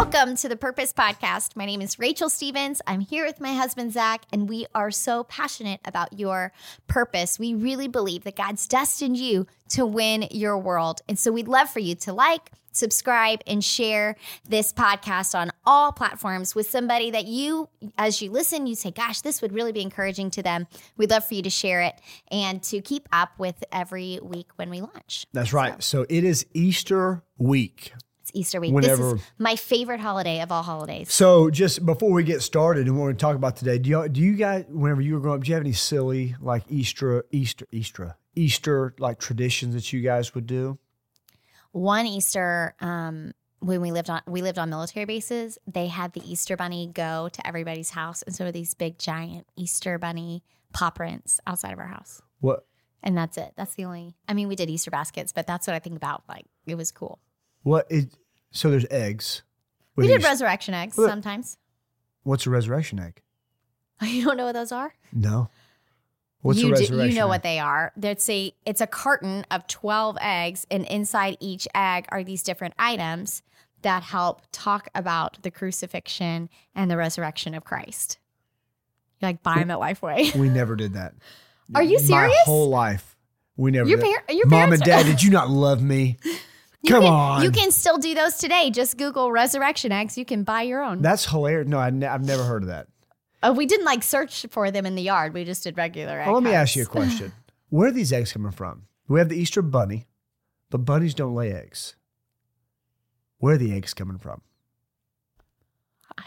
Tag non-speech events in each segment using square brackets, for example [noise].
Welcome to the Purpose Podcast. My name is Rachel Stevens. I'm here with my husband, Zach, and we are so passionate about your purpose. We really believe that God's destined you to win your world. And so we'd love for you to like, subscribe, and share this podcast on all platforms with somebody that you, as you listen, you say, gosh, this would really be encouraging to them. We'd love for you to share it and to keep up with every week when we launch. That's right. So, it is Easter week. It's Easter week. Whenever- This is my favorite holiday of all holidays. So, just before we get started and what we're going to talk about today, do you, do you guys, whenever you were growing up, do you have any silly like Easter, Easter, Easter, Easter like traditions that you guys would do? one Easter, um, when we lived on we lived on military bases, they had the Easter bunny go to everybody's house, and so were these big giant Easter bunny paw prints outside of our house. What? And that's it. That's the only. I mean, we did Easter baskets, but that's what I think about. Like it was cool. What is? So there's eggs. What we did resurrection eggs What? sometimes. What's a resurrection egg? [laughs] You don't know what those are? No. What's you a do- resurrection? you know egg? what they are. It's a it's a carton of twelve eggs, and inside each egg are these different items that help talk about the crucifixion and the resurrection of Christ. You like buy them at Lifeway. We never did that. [laughs] Are you serious? My whole life, we never. Your, did. par- your Mom parents and Dad, [laughs] did you not love me? You Come can- on. You can still do those today. Just Google resurrection eggs. You can buy your own. That's hilarious. No, I ne- I've never heard of that. Oh, we didn't like search for them in the yard. We just did regular egg. Well, let me ask you a question. [laughs] Where are these eggs coming from? We have the Easter bunny, but bunnies don't lay eggs. Where are the eggs coming from?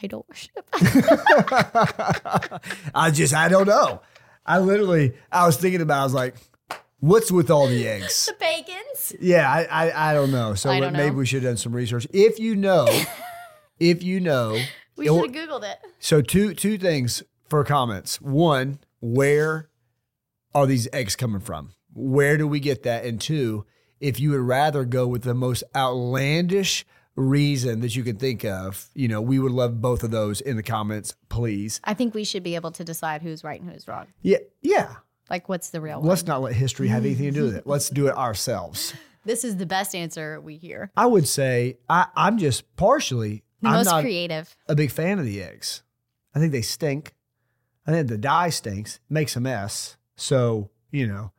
Idol worship. [laughs] [laughs] I just, I don't know. I literally, I was thinking about, I was like, what's with all the [laughs] eggs? the pagans. Yeah, I, I, I don't know. So I don't maybe know. we should have done some research. If you know, [laughs] if you know, We should have Googled it. So two two things for comments. One, where are these eggs coming from? Where do we get that? And two, if you would rather go with the most outlandish reason that you can think of, you know, we would love both of those in the comments, please. I think we should be able to decide who's right and who's wrong. Yeah, yeah. Like, what's the real? Let's not let history have anything to do with it. Let's do it ourselves. [laughs] This is the best answer we hear. I would say I, I'm just partially The I'm most not creative. a big fan of the eggs. I think they stink. I think the dye stinks, makes a mess. So, you know,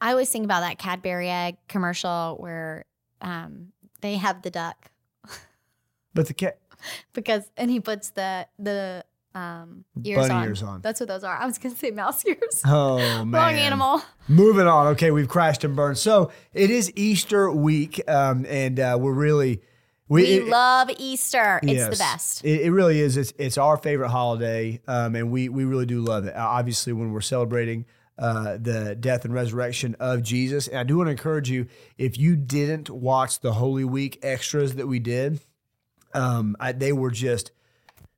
I always think about that Cadbury egg commercial where um, they have the duck [laughs] but the cat because, and he puts the the um, ears Bunny on. ears on. That's what those are. I was gonna say mouse [laughs] ears. Oh man. Wrong animal. Moving on. Okay, we've crashed and burned. So it is Easter week, um, and uh, we're really We it- love Easter. It's the best. It, it really is. It's it's our favorite holiday, um, and we we really do love it. Obviously, when we're celebrating uh, the death and resurrection of Jesus, and I do want to encourage you if you didn't watch the Holy Week extras that we did, um, I, they were just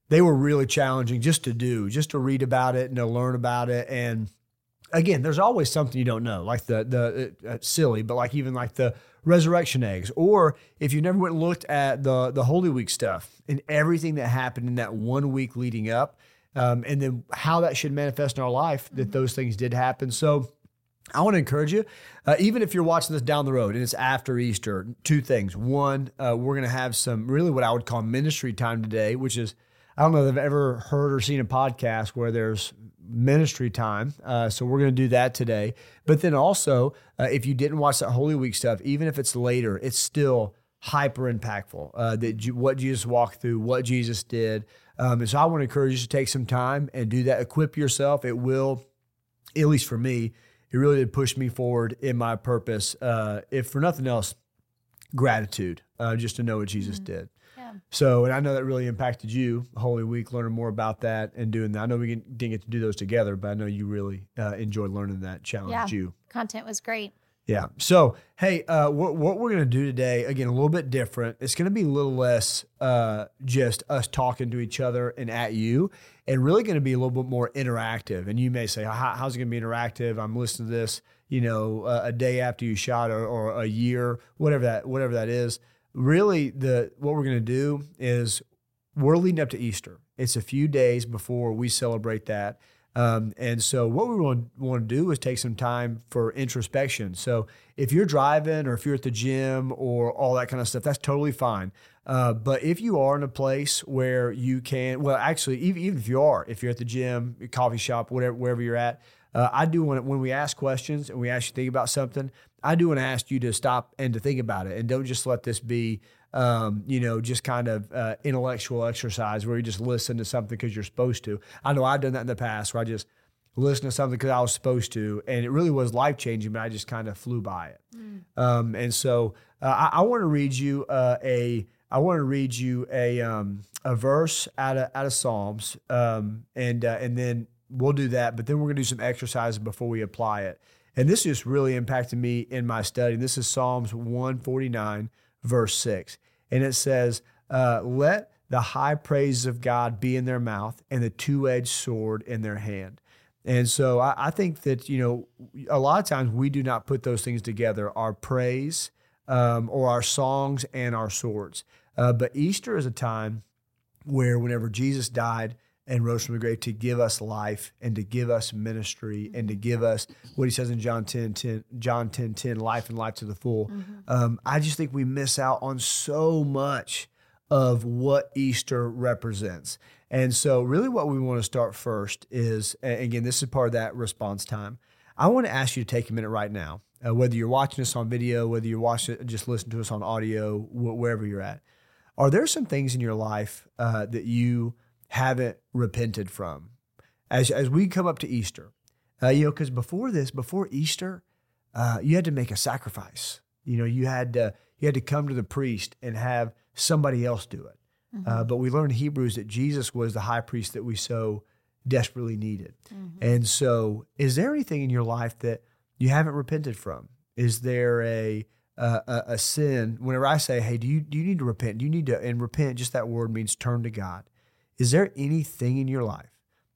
they were really challenging just to do, just to read about it and to learn about it. And again, there's always something you don't know, like the the uh, silly, but like even like the resurrection eggs, or if you never went and looked at the the Holy Week stuff and everything that happened in that one week leading up, um, and then how that should manifest in our life that those things did happen. So. I want to encourage you, uh, even if you're watching this down the road and it's after Easter, two things. One, uh, we're going to have some really what I would call ministry time today, which is, I don't know if I've ever heard or seen a podcast where there's ministry time. Uh, so we're going to do that today. But then also, uh, if you didn't watch that Holy Week stuff, even if it's later, it's still hyper impactful. Uh, that what Jesus walked through, what Jesus did. Um, and so I want to encourage you to take some time and do that. Equip yourself. It will, at least for me, it really did push me forward in my purpose. Uh, if for nothing else, gratitude, uh, just to know what Jesus did. Yeah. So, and I know that really impacted you, Holy Week, learning more about that and doing that. I know we didn't get to do those together, but I know you really uh, enjoyed learning that, challenged Yeah. you. Content was great. Yeah. So, hey, uh, what, what we're going to do today, again, a little bit different. It's going to be a little less uh, just us talking to each other and at you, and really going to be a little bit more interactive. And you may say, How, how's it going to be interactive? I'm listening to this, you know, uh, a day after you shot or, or a year, whatever that, whatever that is. Really, the what we're going to do is we're leading up to Easter. It's a few days before we celebrate that. Um, and so, what we want, want to do is take some time for introspection. So, if you're driving or if you're at the gym or all that kind of stuff, that's totally fine. Uh, but if you are in a place where you can, well, actually, even, even if you are, if you're at the gym, coffee shop, whatever, wherever you're at, uh, I do want when we ask questions and we ask you to think about something, I do want to ask you to stop and to think about it and don't just let this be, um, you know, just kind of uh, intellectual exercise where you just listen to something because you're supposed to. I know I've done that in the past where I just listen to something because I was supposed to, and it really was life changing, but I just kind of flew by it. Mm. Um, and so uh, I, I want to read you uh, a I want to read you a um, a verse out of out of Psalms, um, and uh, and then we'll do that. But then we're gonna do some exercises before we apply it. And this just really impacted me in my study. This is Psalms 149, verse 6. And it says, uh, Let the high praises of God be in their mouth and the two edged sword in their hand. And so I, I, think that, you know, a lot of times we do not put those things together our praise um, or our songs and our swords. Uh, but Easter is a time where, whenever Jesus died and rose from the grave to give us life and to give us ministry and to give us what he says in John 10, 10 John 10, 10, life and life to the full. Mm-hmm. Um, I just think we miss out on so much of what Easter represents. And so, really, what we want to start first is again, this is part of that response time. I want to ask you to take a minute right now, uh, whether you're watching us on video, whether you're watching, just listen to us on audio, wh- wherever you're at. Are there some things in your life uh, that you haven't repented from? As, as we come up to Easter, uh, you know, because before this, before Easter, uh, you had to make a sacrifice. You know, you had to you had to come to the priest and have somebody else do it. Mm-hmm. Uh, but we learned in Hebrews that Jesus was the high priest that we so desperately needed. Mm-hmm. And so, is there anything in your life that you haven't repented from? Is there a uh, a, a, sin, whenever I say, "Hey, do you do you need to repent? Do you need to?" and repent, just that word means turn to God. Is there anything in your life?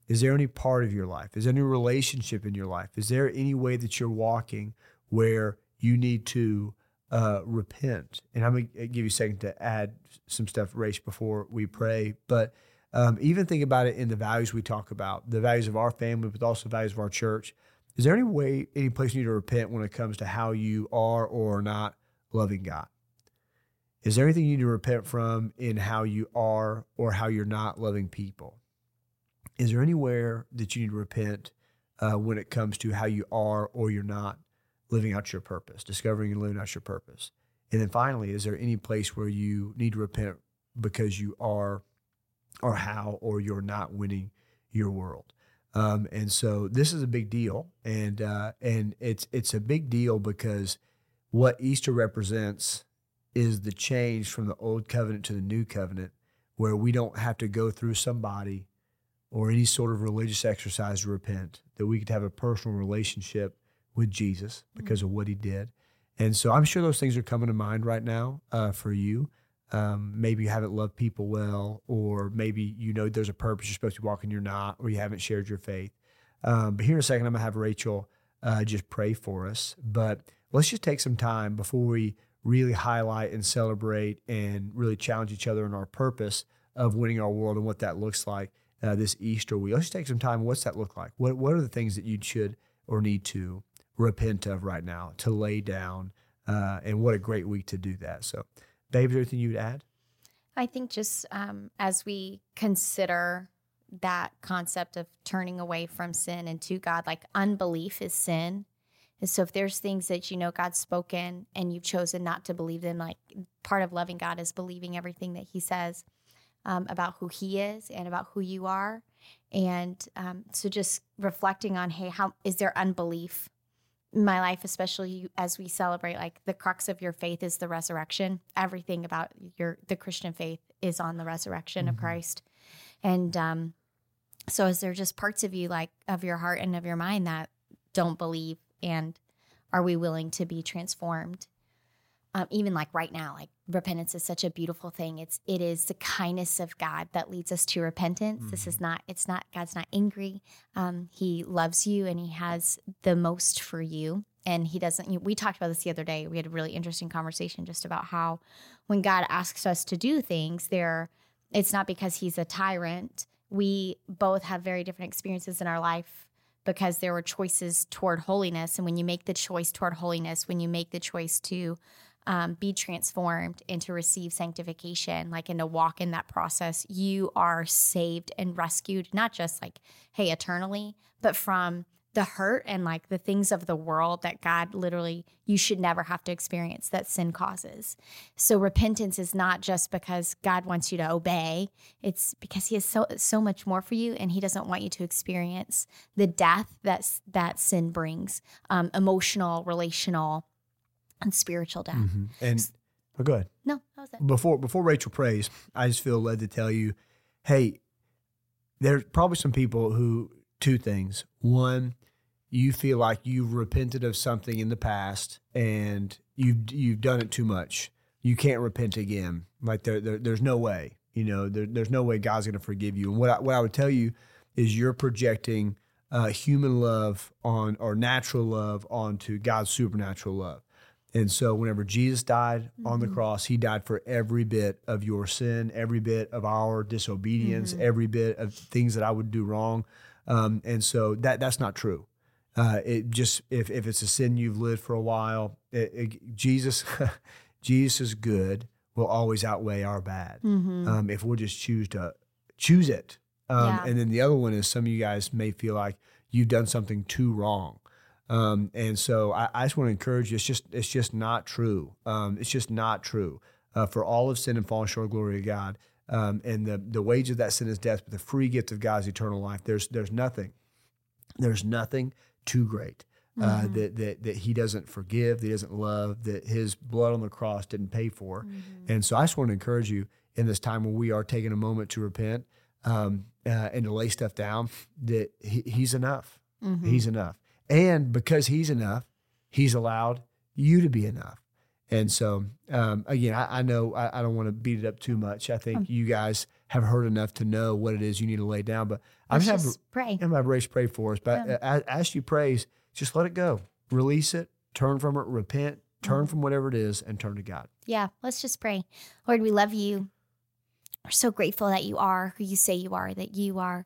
Is there any part of your life? Is there any relationship in your life? Is there any way that you're walking where you need to uh, repent? And I'm gonna give you a second to add some stuff, Rach, before we pray. But um, even think about it in the values we talk about, the values of our family, but also the values of our church. Is there any way, any place you need to repent when it comes to how you are or are not loving God? Is there anything you need to repent from in how you are or how you're not loving people? Is there anywhere that you need to repent uh, when it comes to how you are or you're not living out your purpose, discovering and living out your purpose? And then finally, is there any place where you need to repent because you are or how or you're not winning your world? Um, and so this is a big deal, and uh, and it's it's a big deal because what Easter represents is the change from the old covenant to the new covenant, where we don't have to go through somebody or any sort of religious exercise to repent. That we could have a personal relationship with Jesus because mm-hmm. of what He did, and so I'm sure those things are coming to mind right now uh, for you. Um, maybe you haven't loved people well, or maybe you know there's a purpose you're supposed to be walking, you're not, or you haven't shared your faith. Um, but here in a second, I'm gonna have Rachel uh, just pray for us. But let's just take some time before we really highlight and celebrate and really challenge each other in our purpose of winning our world and what that looks like uh, this Easter week. Let's take some time. What's that look like? What What are the things that you should or need to repent of right now, to lay down? Uh, and what a great week to do that. So. Babe, is there anything you'd add? I think just um, as we consider that concept of turning away from sin and to God, like unbelief is sin. And so if there's things that you know God's spoken and you've chosen not to believe them, like part of loving God is believing everything that He says um, about who He is and about who you are. And um, so just reflecting on, hey, how is there unbelief in my life, especially as we celebrate like the crux of your faith is the resurrection. Everything about your the Christian faith is on the resurrection mm-hmm. of Christ. And um, so is there just parts of you like of your heart and of your mind that don't believe and are we willing to be transformed? Um, even like right now, like repentance is such a beautiful thing. It's it is the kindness of God that leads us to repentance. Mm-hmm. This is mm-hmm. not it's not God's not angry. Um, he loves you and He has the most for you. And He doesn't. You know, we talked about this the other day. We had a really interesting conversation just about how when God asks us to do things, there it's not because He's a tyrant we both have very different experiences in our life because there were choices toward holiness. And when you make the choice toward holiness, when you make the choice to um, be transformed and to receive sanctification, like and to walk in that process, you are saved and rescued, not just like, hey, eternally, but from the hurt and like the things of the world that God literally you should never have to experience that sin causes. So repentance is not just because God wants you to obey, it's because he has so so much more for you and he doesn't want you to experience the death that that sin brings, um, emotional, relational, and spiritual death. Mm-hmm. And oh, go ahead. No, that was it. Before before Rachel prays, I just feel led to tell you, hey, there's probably some people who two things. One, you feel like you've repented of something in the past and you've you've done it too much. You can't repent again. Like there, there there's no way. You know, there, there's no way God's going to forgive you. And what I, what I would tell you is you're projecting uh, human love on or natural love onto God's supernatural love. And so, whenever Jesus died mm-hmm. on the mm-hmm. cross, he died for every bit of your sin, every bit of our disobedience, mm-hmm. every bit of things that I would do wrong. Um, and so, that that's not true. Uh, it just if if it's a sin you've lived for a while, it, it, Jesus, [laughs] Jesus' good will always outweigh our bad. Mm-hmm. Um, if we'll just choose to choose it. Um, yeah. And then the other one is some of you guys may feel like you've done something too wrong. Um, and so I, I, just want to encourage you. It's just it's just not true. Um, it's just not true. Uh, for all of sin and fallen short of glory of God. Um, and the the wage of that sin is death, but the free gift of God's eternal life. There's there's nothing. There's nothing too great. Uh, mm-hmm. that, that that he doesn't forgive, that he doesn't love, that his blood on the cross didn't pay for. Mm-hmm. And so I just want to encourage you in this time where we are taking a moment to repent um, uh, and to lay stuff down, that he, he's enough. Mm-hmm. He's enough. And because he's enough, he's allowed you to be enough. And so, um, again, I, I know I, I, don't want to beat it up too much. I think um, you guys have heard enough to know what it is you need to lay down. But I'm just have pray. I'm have pray for us. But yeah. as you praise, just let it go, release it, turn from it, repent, turn mm-hmm. from whatever it is, and turn to God. Yeah, let's just pray. Lord, we love you. We're so grateful that you are who you say you are. That you are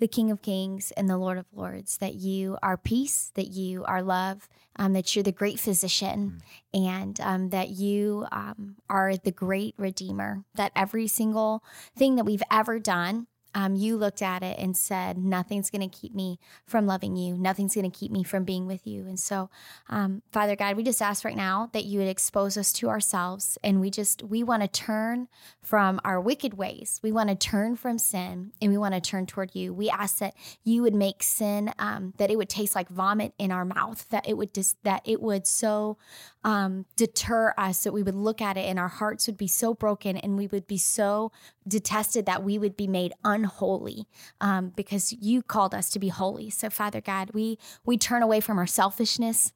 the King of Kings and the Lord of Lords, that you are peace, that you are love, um, that you're the great physician, mm. and um, that you um, are the great Redeemer, that every single thing that we've ever done um, you looked at it and said, Nothing's going to keep me from loving you. Nothing's going to keep me from being with you. And so, um, Father God, we just ask right now that you would expose us to ourselves. And we just, we want to turn from our wicked ways. We want to turn from sin and we want to turn toward you. We ask that you would make sin, um, that it would taste like vomit in our mouth, that it would, just, that it would so um, deter us, that we would look at it and our hearts would be so broken and we would be so detested that we would be made unholy um, because you called us to be holy. So, Father God, we we turn away from our selfishness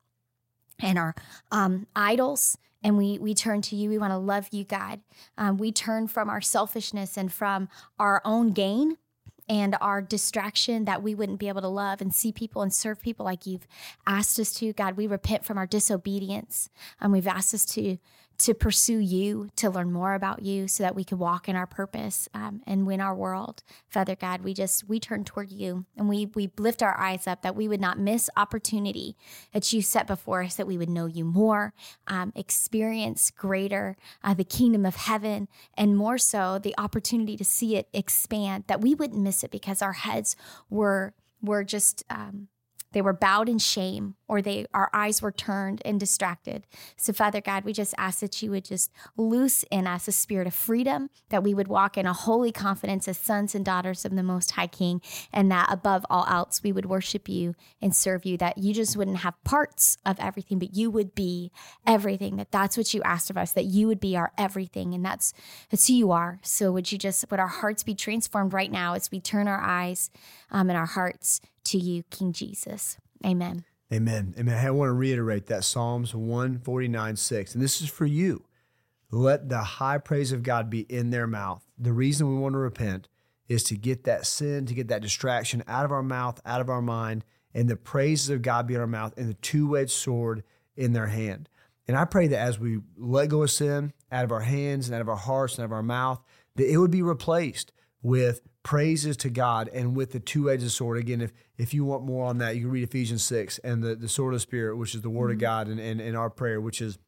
and our um, idols and we we turn to you. We want to love you god. Um, we turn from our selfishness and from our own gain and our distraction that we wouldn't be able to love and see people and serve people like you've asked us to. God we repent from our disobedience and we've asked us to to pursue you, to learn more about you, so that we can walk in our purpose um, and win our world. Father God, we just we turn toward you and we we lift our eyes up that we would not miss opportunity that you set before us, that we would know you more, um, experience greater uh, the kingdom of heaven, and more so the opportunity to see it expand. That we wouldn't miss it because our heads were were just um, they were bowed in shame or they our eyes were turned and distracted. So Father God, we just ask that you would just loose in us a spirit of freedom, that we would walk in a holy confidence as sons and daughters of the most high king and that above all else we would worship you and serve you that you just wouldn't have parts of everything but you would be everything. That that's what you asked of us, that you would be our everything and that's that's who you are. So would you just would our hearts be transformed right now as we turn our eyes um, and our hearts to you, King Jesus. Amen. Amen. Amen. I want to reiterate that Psalms 149 6. And this is for you. Let the high praise of God be in their mouth. The reason we want to repent is to get that sin, to get that distraction out of our mouth, out of our mind, and the praises of God be in our mouth and the two edged sword in their hand. And I pray that as we let go of sin out of our hands and out of our hearts and out of our mouth, that it would be replaced with praises to God and with the two-edged sword. Again, if if you want more on that, you can read Ephesians 6 and the, the sword of the spirit, which is the word mm-hmm. of God and, and, and our prayer, which is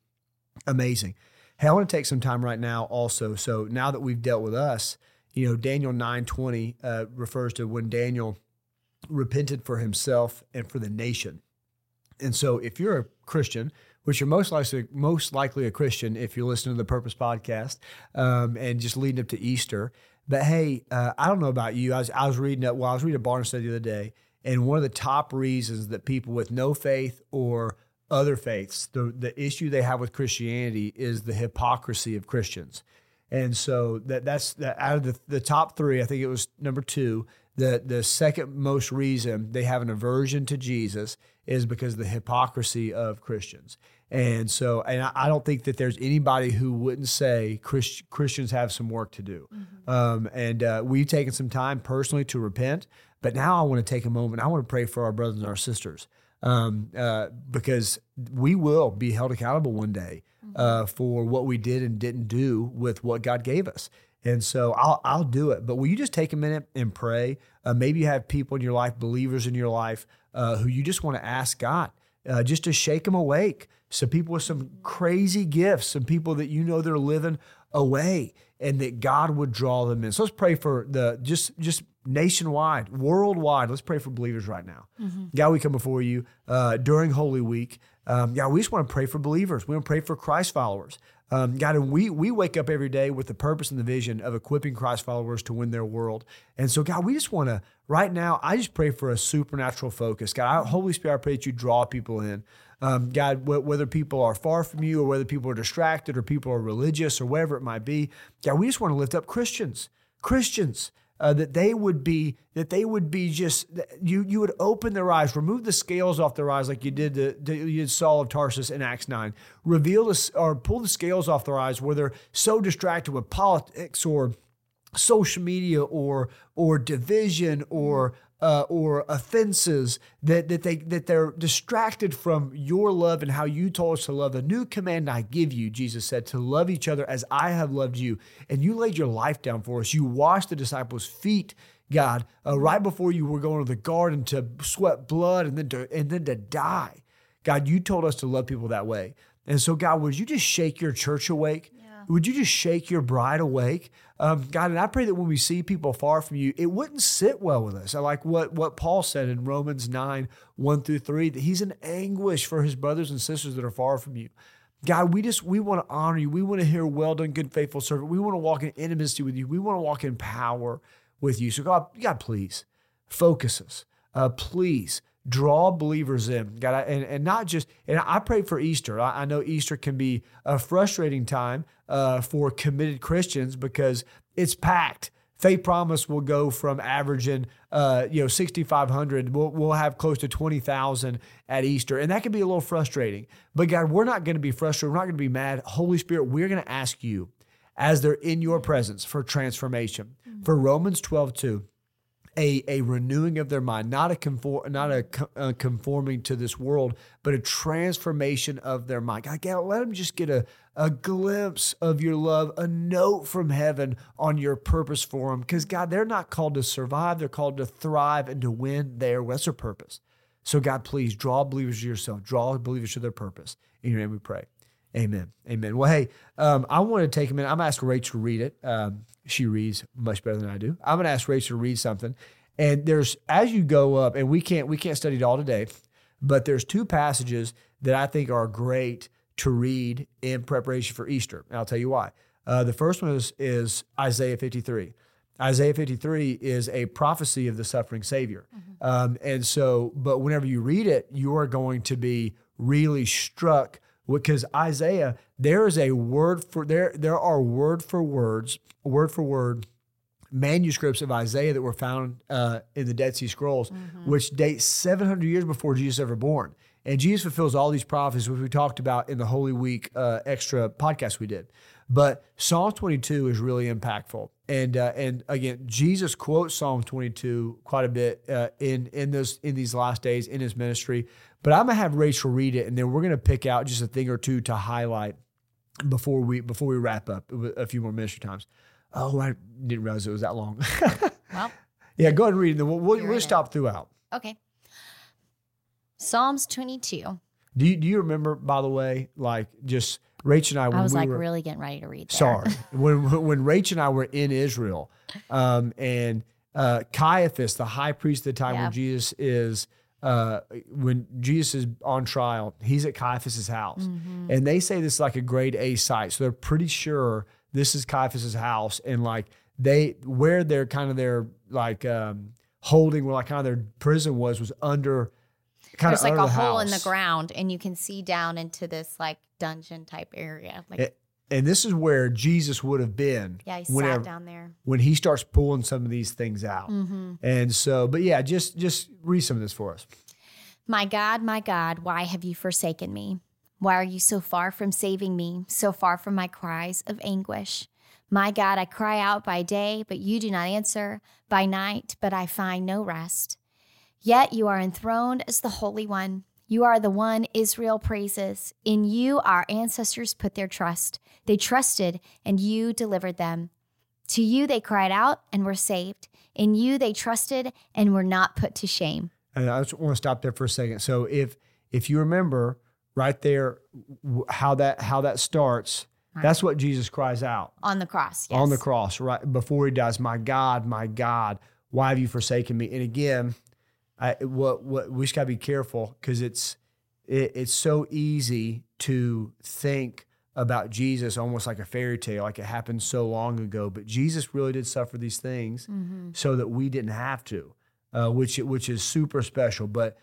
amazing. Hey, I want to take some time right now also. So now that we've dealt with us, you know, Daniel 9:20 uh, refers to when Daniel repented for himself and for the nation. And so if you're a Christian, which you're most likely most likely a Christian if you listen to the Purpose podcast um, and just leading up to Easter. But hey, uh, I don't know about you. I was I was reading well, I was reading a Barna study the other day, and one of the top reasons that people with no faith or other faiths, the the issue they have with Christianity is the hypocrisy of Christians. And so that that's that out of the, the top three, I think it was number two. The the second most reason they have an aversion to Jesus is because of the hypocrisy of Christians. And so, and I, don't think that there's anybody who wouldn't say Christ, Christians have some work to do. Mm-hmm. Um, and uh, we've taken some time personally to repent, but now I want to take a moment. I want to pray for our brothers and our sisters um, uh, because we will be held accountable one day mm-hmm. uh, for what we did and didn't do with what God gave us. And so I'll I'll do it. But will you just take a minute and pray? Uh, maybe you have people in your life, believers in your life, uh, who you just want to ask God uh, just to shake them awake. Some people with some crazy gifts, some people that you know they're living away, and that God would draw them in. So let's pray for the just just nationwide, worldwide. Let's pray for believers right now. Mm-hmm. God, we come before you uh, during Holy Week. Um, God, we just want to pray for believers. We want to pray for Christ followers. Um, God, and we we wake up every day with the purpose and the vision of equipping Christ followers to win their world. And so, God, we just want to right now. I just pray for a supernatural focus. God, Holy Spirit, I pray that you draw people in. Um, God, wh- whether people are far from you or whether people are distracted or people are religious or whatever it might be, God, we just want to lift up Christians. Christians uh, that they would be that they would be just you you would open their eyes, remove the scales off their eyes like you did the, you did Saul of Tarsus in Acts nine, reveal this or pull the scales off their eyes where they're so distracted with politics or social media or or division or uh, or offenses that that they that they're distracted from your love and how you told us to love. A new command I give you, Jesus said, to love each other as I have loved you. And you laid your life down for us. You washed the disciples' feet, God, uh, right before you were going to the garden to sweat blood and then to and then to die. God, you told us to love people that way. And so, God, would you just shake your church awake? Would you just shake your bride awake? Um, God, and I pray that when we see people far from you, it wouldn't sit well with us. I like what, what Paul said in Romans 9, 1 through 3, that he's in anguish for his brothers and sisters that are far from you. God, we just we want to honor you. We want to hear well done, good, faithful servant. We want to walk in intimacy with you. We want to walk in power with you. So God, God, please focus us. Uh, please draw believers in god and, and not just and i pray for easter. I, I know easter can be a frustrating time uh, for committed christians because it's packed. Faith promise will go from averaging uh, you know 6500 we'll, we'll have close to 20000 at easter. And that can be a little frustrating. But god we're not going to be frustrated. We're not going to be mad. Holy spirit we're going to ask you as they're in your presence for transformation. Mm-hmm. for romans 12 2 a, a renewing of their mind, not a conform, not a, a, uh, conforming to this world, but a transformation of their mind. God, God, let them just get a, a glimpse of your love, a note from heaven on your purpose for them. Because God, they're not called to survive; they're called to thrive and to win their what's their purpose. So God, please draw believers to yourself, draw believers to their purpose. In your name, we pray. Amen. Amen. Well, hey, um, I want to take a minute. I'm going to ask Rachel to read it. Um, she reads much better than I do. I'm going to ask Rachel to read something. And there's as you go up, and we can't we can't study it all today, but there's two passages that I think are great to read in preparation for Easter. And I'll tell you why. Uh, the first one is, is Isaiah 53. Isaiah 53 is a prophecy of the suffering Savior. Mm-hmm. Um, and so, but whenever you read it, you are going to be really struck because Isaiah, there is a word for there there are word for words, word for word manuscripts of Isaiah that were found uh, in the Dead Sea Scrolls, mm-hmm. which date 700 years before Jesus ever born. And Jesus fulfills all these prophecies, which we talked about in the Holy Week uh, extra podcast we did. But Psalm 22 is really impactful, and uh, and again, Jesus quotes Psalm 22 quite a bit uh, in in those in these last days in his ministry. But I'm gonna have Rachel read it, and then we're gonna pick out just a thing or two to highlight before we before we wrap up a few more ministry times. Oh, I didn't realize it was that long. [laughs] Well, yeah, go ahead and read it. Then We'll, we'll, we'll stop throughout. okay. Psalms 22. Do you, do you remember, by the way, like just Rachel and I, I was we like were, really getting ready to read. There. Sorry. [laughs] when when Rach and I were in Israel, um, and uh, Caiaphas, the high priest at the time Yeah. when Jesus is uh, when Jesus is on trial, he's at Caiaphas's house, Mm-hmm. and they say this is like a grade A site, so they're pretty sure this is Caiaphas's house, and like they where they're kind of their like um, holding, where like kind of their prison was, was under. Kind There's of like a the hole in the ground, and you can see down into this like dungeon type area. Like, It- and this is where Jesus would have been. yeah, he whenever, sat down there. when he starts pulling some of these things out. Mm-hmm. And so, but yeah, just just read some of this for us. My God, my God, why have you forsaken me? Why are you so far from saving me, so far from my cries of anguish? My God, I cry out by day, but you do not answer, by night, but I find no rest. Yet you are enthroned as the Holy One. You are the one Israel praises. In you, our ancestors put their trust. They trusted, and you delivered them. To you, they cried out and were saved. In you, they trusted and were not put to shame. And I just want to stop there for a second. So if if you remember right there how that how that starts, that's what Jesus cries out On the cross, yes. on the cross right before he dies. My God, my God, why have you forsaken me? And again, I, what what we just got to be careful because it's it, it's so easy to think about Jesus almost like a fairy tale, like it happened so long ago. But Jesus really did suffer these things Mm-hmm. so that we didn't have to, uh, which which is super special. But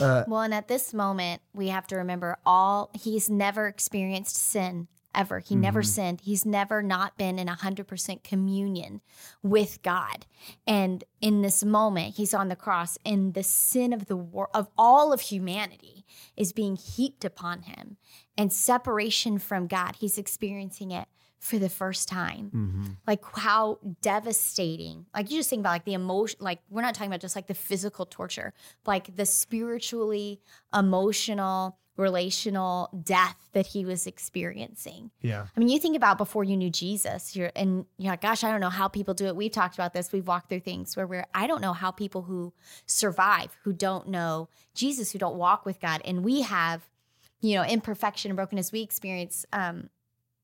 uh, Well, and at this moment, we have to remember all he's never experienced sin ever. He never mm-hmm. sinned. He's never not been in 100% communion with God. And in this moment, he's on the cross and the sin of the world of all of humanity is being heaped upon him and separation from God. He's experiencing it for the first time. Like how devastating. Like you just think about like the emotion like we're not talking about just like the physical torture like the spiritually emotional relational death that he was experiencing. Yeah, i mean you think about before you knew jesus you're and you're like gosh i don't know how people do it. We've talked about this. We've walked through things where we're i don't know how people who survive who don't know jesus who don't walk with god. And we have you know imperfection and brokenness we experience um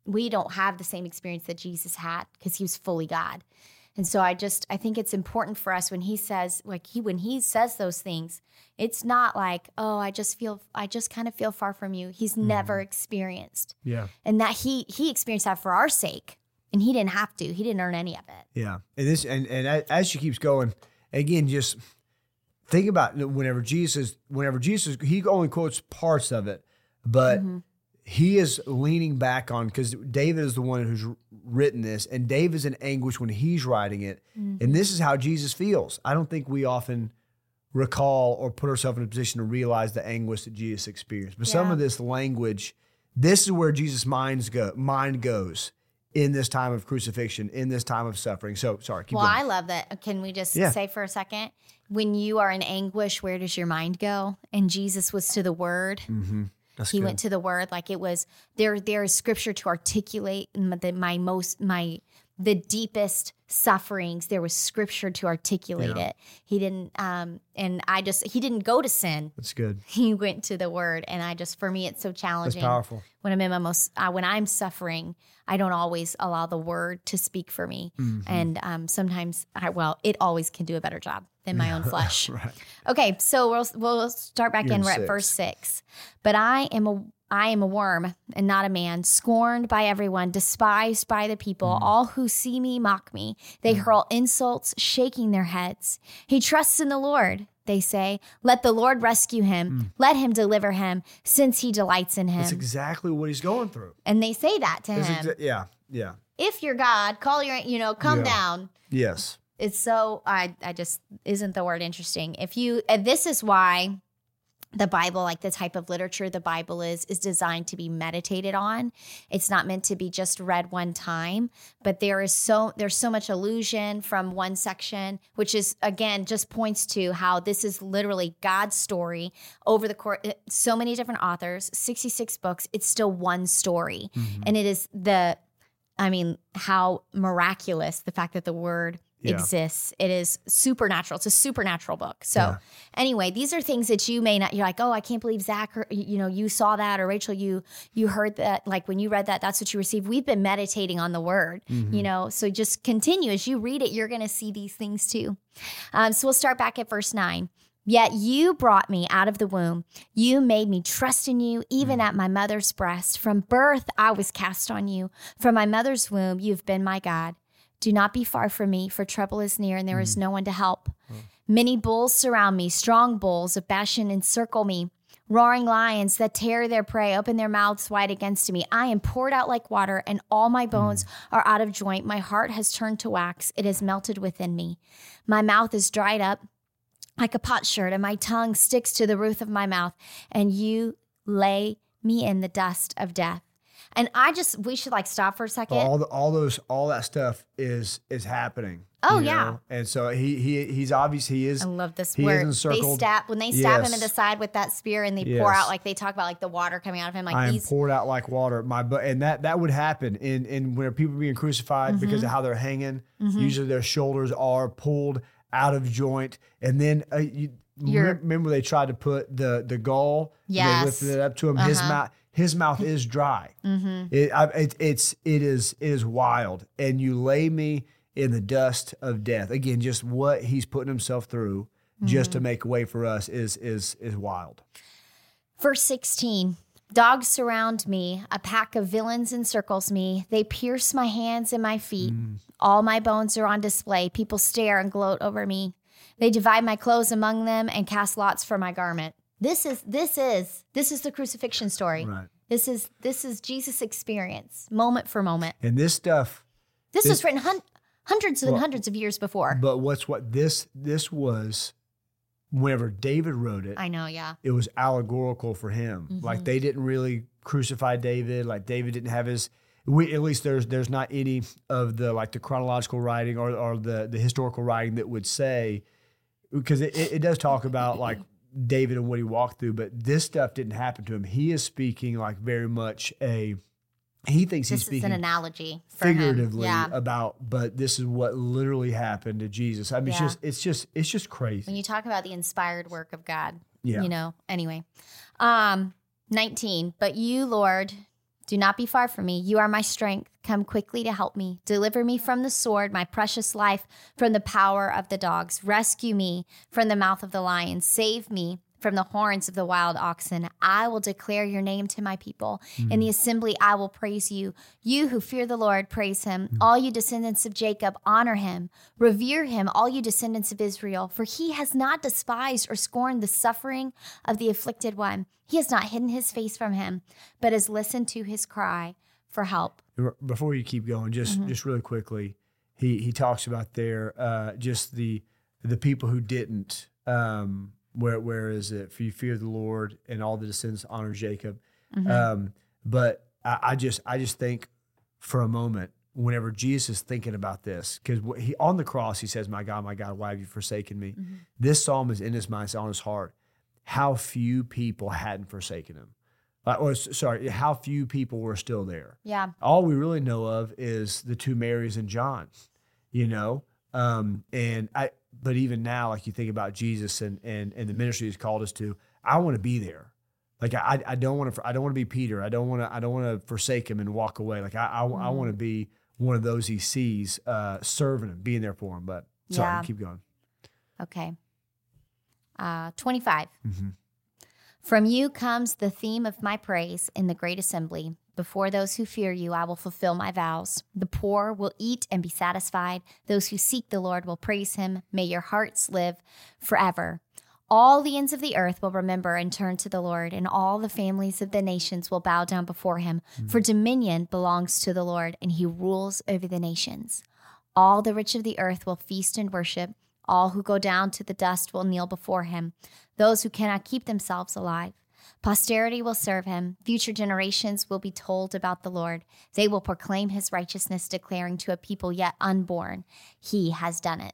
we don't have the same experience that Jesus had because he was fully God. And so I just I think it's important for us when he says like he when he says those things, it's not like, "Oh, I just feel I just kind of feel far from you." He's mm-hmm. never experienced. yeah, And that he he experienced that for our sake. And he didn't have to. He didn't earn any of it. yeah. And this and and as she keeps going, again, just think about whenever Jesus, whenever Jesus, he only quotes parts of it, but mm-hmm. He is leaning back on because David is the one who's written this, and David's in anguish when he's writing it, mm-hmm. and this is how Jesus feels. I don't think we often recall or put ourselves in a position to realize the anguish that Jesus experienced. But some of this language, this is where Jesus' minds go, mind goes in this time of crucifixion, in this time of suffering. So sorry, keep Well, going. I love that. Can we just Yeah. say for a second, when you are in anguish, where does your mind go? And Jesus was to the word. Mm-hmm. That's he good. went to the word like it was there there is scripture to articulate m- the, my most my the deepest sufferings there was scripture to articulate Yeah. it he didn't um and i just he didn't go to sin That's good. [laughs] he went to the word and i just for me it's so That's challenging powerful. when i'm in my most uh, when i'm suffering i don't always allow the word to speak for me Mm-hmm. and um sometimes i well it always can do a better job than my own [laughs] flesh Right. Okay, so we'll we'll start back You're in. in We're at verse six. But I am a I am a worm and not a man, scorned by everyone, despised by the people. Mm. All who see me mock me. They hurl insults, shaking their heads. He trusts in the Lord. They say, "Let the Lord rescue him. Let him deliver him, since he delights in him." Mm. That's exactly what he's going through. and they say that to That's him. exa- yeah, yeah, if you're God, call your you know come Yeah. down. yes. it's so I I just isn't the word interesting. If you this is why the Bible, like the type of literature the Bible is, is designed to be meditated on. It's not meant to be just read one time, but there is so there's so much allusion from one section, which is again just points to how this is literally God's story over the course. So many different authors, sixty six books. It's still one story, mm-hmm. and it is the I mean, how miraculous the fact that the word Yeah. exists. It is supernatural. It's a supernatural book. So, Yeah. anyway, these are things that you may not. You're like, oh, I can't believe Zach. Or, you know, you saw that, or Rachel, you you heard that. Like when you read that, that's what you received. We've been meditating on the word. Mm-hmm. You know, so just continue as you read it. You're going to see these things too. Um, so we'll start back at verse nine. Yet you brought me out of the womb. You made me trust in you, even at my mother's breast. From birth, I was cast on you. From my mother's womb, you've been my God. Do not be far from me, for trouble is near, and there is mm. no one to help. Mm. Many bulls surround me, strong bulls of Bashan encircle me. Roaring lions that tear their prey open their mouths wide against me. I am poured out like water, and all my mm. bones are out of joint. My heart has turned to wax, it has melted within me. My mouth is dried up like a potsherd, and my tongue sticks to the roof of my mouth, and you lay me in the dust of death. And I just, we should like stop for a second. all the, all those all that stuff is is happening. Oh, you yeah. know? and so he he he's obvious he is I love this he is word. They stab when they stab him in the side with that spear, and they pour out like they talk about like the water coming out of him. Like I am poured out like water. My but and that that would happen in in when people are being crucified because Mm-hmm. of how they're hanging. Usually their shoulders are pulled out of joint, and then uh, you You're- remember, they tried to put the the gall. Yes. they lifted it up to him. His Uh-huh. mouth his mouth is dry. Mm-hmm. It, I, it it's it is it is wild, and you lay me in the dust of death. Again, just what he's putting himself through just Mm-hmm. to make a way for us is is is wild. Verse 16 Dogs surround me, a pack of villains encircles me. They pierce my hands and my feet. All my bones are on display. People stare and gloat over me. They divide my clothes among them and cast lots for my garment. This is this is this is the crucifixion story. Right. This is this is Jesus' experience, moment for moment. And this stuff This, This- was written hun- hundreds and Well, hundreds of years before. But what's what this this was whenever David wrote it, I know, yeah. it was allegorical for him. Mm-hmm. Like they didn't really crucify David. Like David didn't have his we at least there's there's not any of the like the chronological writing or or the the historical writing that would say because it, it, it does talk about like David and what he walked through, but this stuff didn't happen to him. He is speaking like very much a he thinks he's This is speaking an analogy figuratively Yeah. about but this is what literally happened to Jesus. I mean it's just it's just it's just crazy. when you talk about the inspired work of God. Yeah. You know, anyway. Um 19, but you, Lord, do not be far from me. You are my strength. Come quickly to help me. Deliver me from the sword, my precious life from the power of the dogs. Rescue me from the mouth of the lion. Save me from the horns of the wild oxen. I will declare your name to my people. In the assembly, I will praise you. You who fear the Lord, praise him. All you descendants of Jacob, honor him. Revere him, all you descendants of Israel, for he has not despised or scorned the suffering of the afflicted one. He has not hidden his face from him, but has listened to his cry for help. before you keep going, just Mm-hmm. just really quickly, he he talks about there uh, just the the people who didn't. Um, where where is it? For you fear the Lord, and all the descendants honor Jacob. Mm-hmm. Um, but I, I just I just think for a moment, whenever Jesus is thinking about this, because he on the cross he says, "My God, my God, why have you forsaken me?" Mm-hmm. This psalm is in his mind, it's on his heart. How few people hadn't forsaken him. Uh, or sorry, how few people were still there Yeah. all we really know of is the two Marys and John, you know. Um, and I, but even now, like you think about Jesus and and and the ministry He's called us to, I want to be there. Like I, I don't want to, I don't want to be Peter. I don't want to, I don't want to forsake him and walk away. Like I, I, I want to be one of those he sees, uh, serving him, being there for him. But sorry, Yeah. keep going. Okay. Uh, 25. Mhm. From you comes the theme of my praise in the great assembly. Before those who fear you, I will fulfill my vows. The poor will eat and be satisfied. Those who seek the Lord will praise him. May your hearts live forever. All the ends of the earth will remember and turn to the Lord, and all the families of the nations will bow down before him. Mm. For dominion belongs to the Lord, and he rules over the nations. All the rich of the earth will feast and worship. All who go down to the dust will kneel before him. Those who cannot keep themselves alive. Posterity will serve him. Future generations will be told about the Lord. They will proclaim his righteousness, declaring to a people yet unborn, He has done it.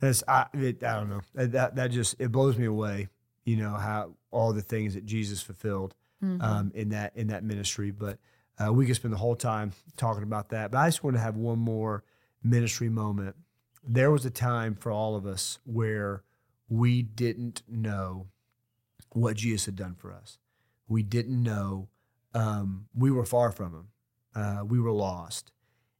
That's I, it, I don't know that, that that just it blows me away. You know how all the things that Jesus fulfilled Mm-hmm. um, in that in that ministry. But Uh, we could spend the whole time talking about that, but I just want to have one more ministry moment. There was a time for all of us where we didn't know what Jesus had done for us. We didn't know. Um, we were far from Him. Uh, we were lost,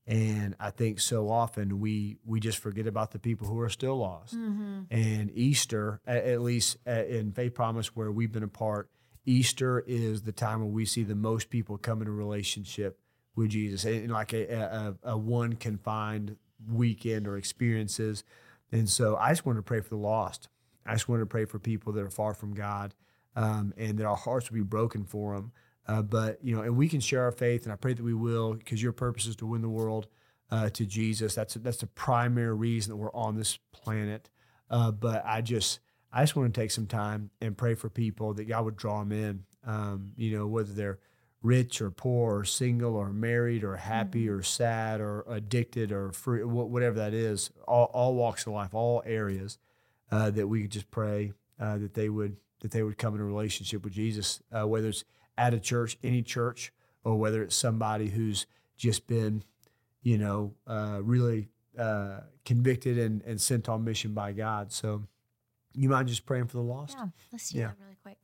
and I think so often we we just forget about the people who are still lost. Mm-hmm. And Easter, at, least in Faith Promise, where we've been a part, Easter is the time when we see the most people come in a relationship with Jesus, and like a, a, a one confined weekend or experiences. And so I just want to pray for the lost. I just want to pray for people that are far from God, um, and that our hearts will be broken for them. Uh, but you know, and we can share our faith, and I pray that we will, because your purpose is to win the world uh, to Jesus. That's that's the primary reason that we're on this planet. Uh, but I just I just want to take some time and pray for people that God would draw them in. Um, you know, whether they're rich or poor or single or married or happy or sad or addicted or free, whatever that is, all, all walks of life, all areas uh, that we could just pray uh, that they would that they would come in a relationship with Jesus, uh, whether it's at a church, any church, or whether it's somebody who's just been, you know, uh, really uh, convicted and, and sent on mission by God. So, you mind just praying for the lost? Yeah, let's do Yeah. that really quick.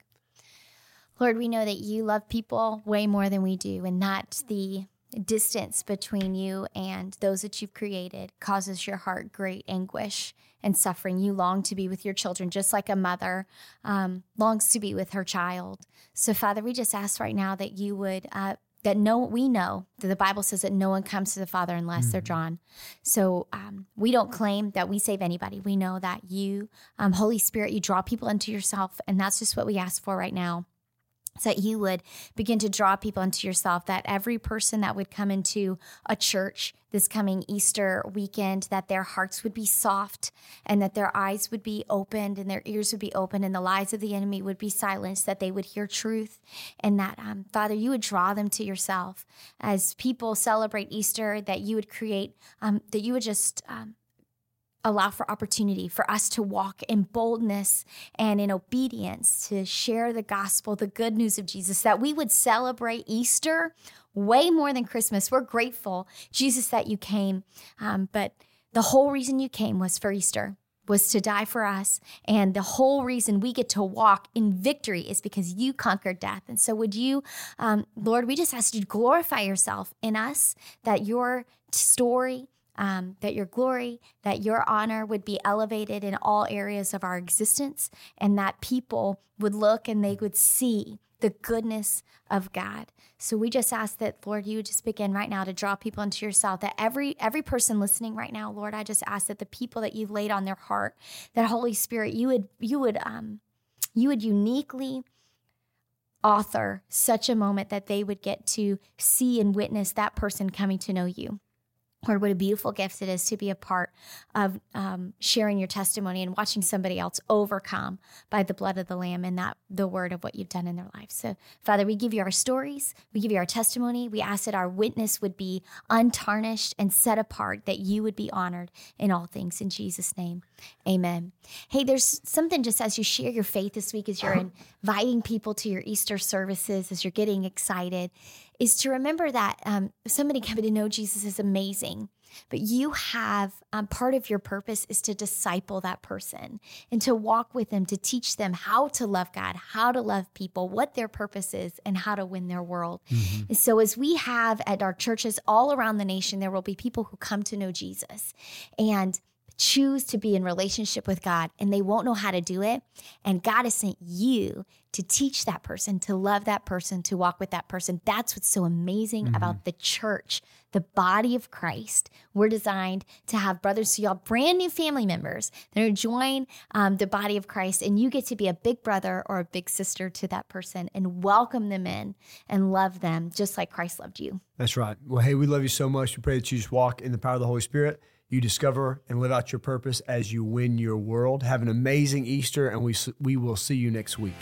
Lord, we know that you love people way more than we do, and that the distance between you and those that you've created causes your heart great anguish and suffering. You long to be with your children, just like a mother um, longs to be with her child. So, Father, we just ask right now that you would. Uh, that no, we know that the Bible says that no one comes to the Father unless they're drawn. So um, we don't claim that we save anybody. We know that you, um, Holy Spirit, you draw people into yourself, and that's just what we ask for right now. So that you would begin to draw people into yourself, that every person that would come into a church this coming Easter weekend, that their hearts would be soft and that their eyes would be opened and their ears would be opened and the lies of the enemy would be silenced, that they would hear truth, and that, um, Father, you would draw them to yourself. As people celebrate Easter, that you would create, um, that you would just um, allow for opportunity for us to walk in boldness and in obedience to share the gospel, the good news of Jesus, that we would celebrate Easter way more than Christmas. We're grateful, Jesus, that you came. Um, but the whole reason you came was for Easter. Was to die for us. And the whole reason we get to walk in victory is because you conquered death. And so, would you, um, Lord, we just ask you to glorify yourself in us, that your story, um, that your glory, that your honor would be elevated in all areas of our existence, and that people would look and they would see the goodness of God. So we just ask that, Lord, you would just begin right now to draw people into yourself. That every every person listening right now, Lord, I just ask that the people that you've laid on their heart, that Holy Spirit, you would you would um you would uniquely author such a moment that they would get to see and witness that person coming to know you. Lord, what a beautiful gift it is to be a part of um, sharing your testimony and watching somebody else overcome by the blood of the Lamb and that the word of what you've done in their life. So, Father, we give you our stories, we give you our testimony. We ask that our witness would be untarnished and set apart, that you would be honored in all things. In Jesus' name, amen. Hey, there's something just as you share your faith this week, as you're [coughs] inviting people to your Easter services, as you're getting excited, is to remember that um, somebody coming to know Jesus is amazing, but you have um, part of your purpose is to disciple that person and to walk with them, to teach them how to love God, how to love people, what their purpose is, and how to win their world. And so, as we have at our churches all around the nation, there will be people who come to know Jesus and choose to be in relationship with God and they won't know how to do it. And God has sent you to teach that person, to love that person, to walk with that person. That's what's so amazing about the church, the body of Christ. We're designed to have brothers, so y'all brand new family members that are join um, the body of Christ, and you get to be a big brother or a big sister to that person and welcome them in and love them just like Christ loved you. That's right. Well, hey, we love you so much. We pray that you just walk in the power of the Holy Spirit. You discover and live out your purpose as you win your world. Have an amazing Easter, and we, we will see you next week.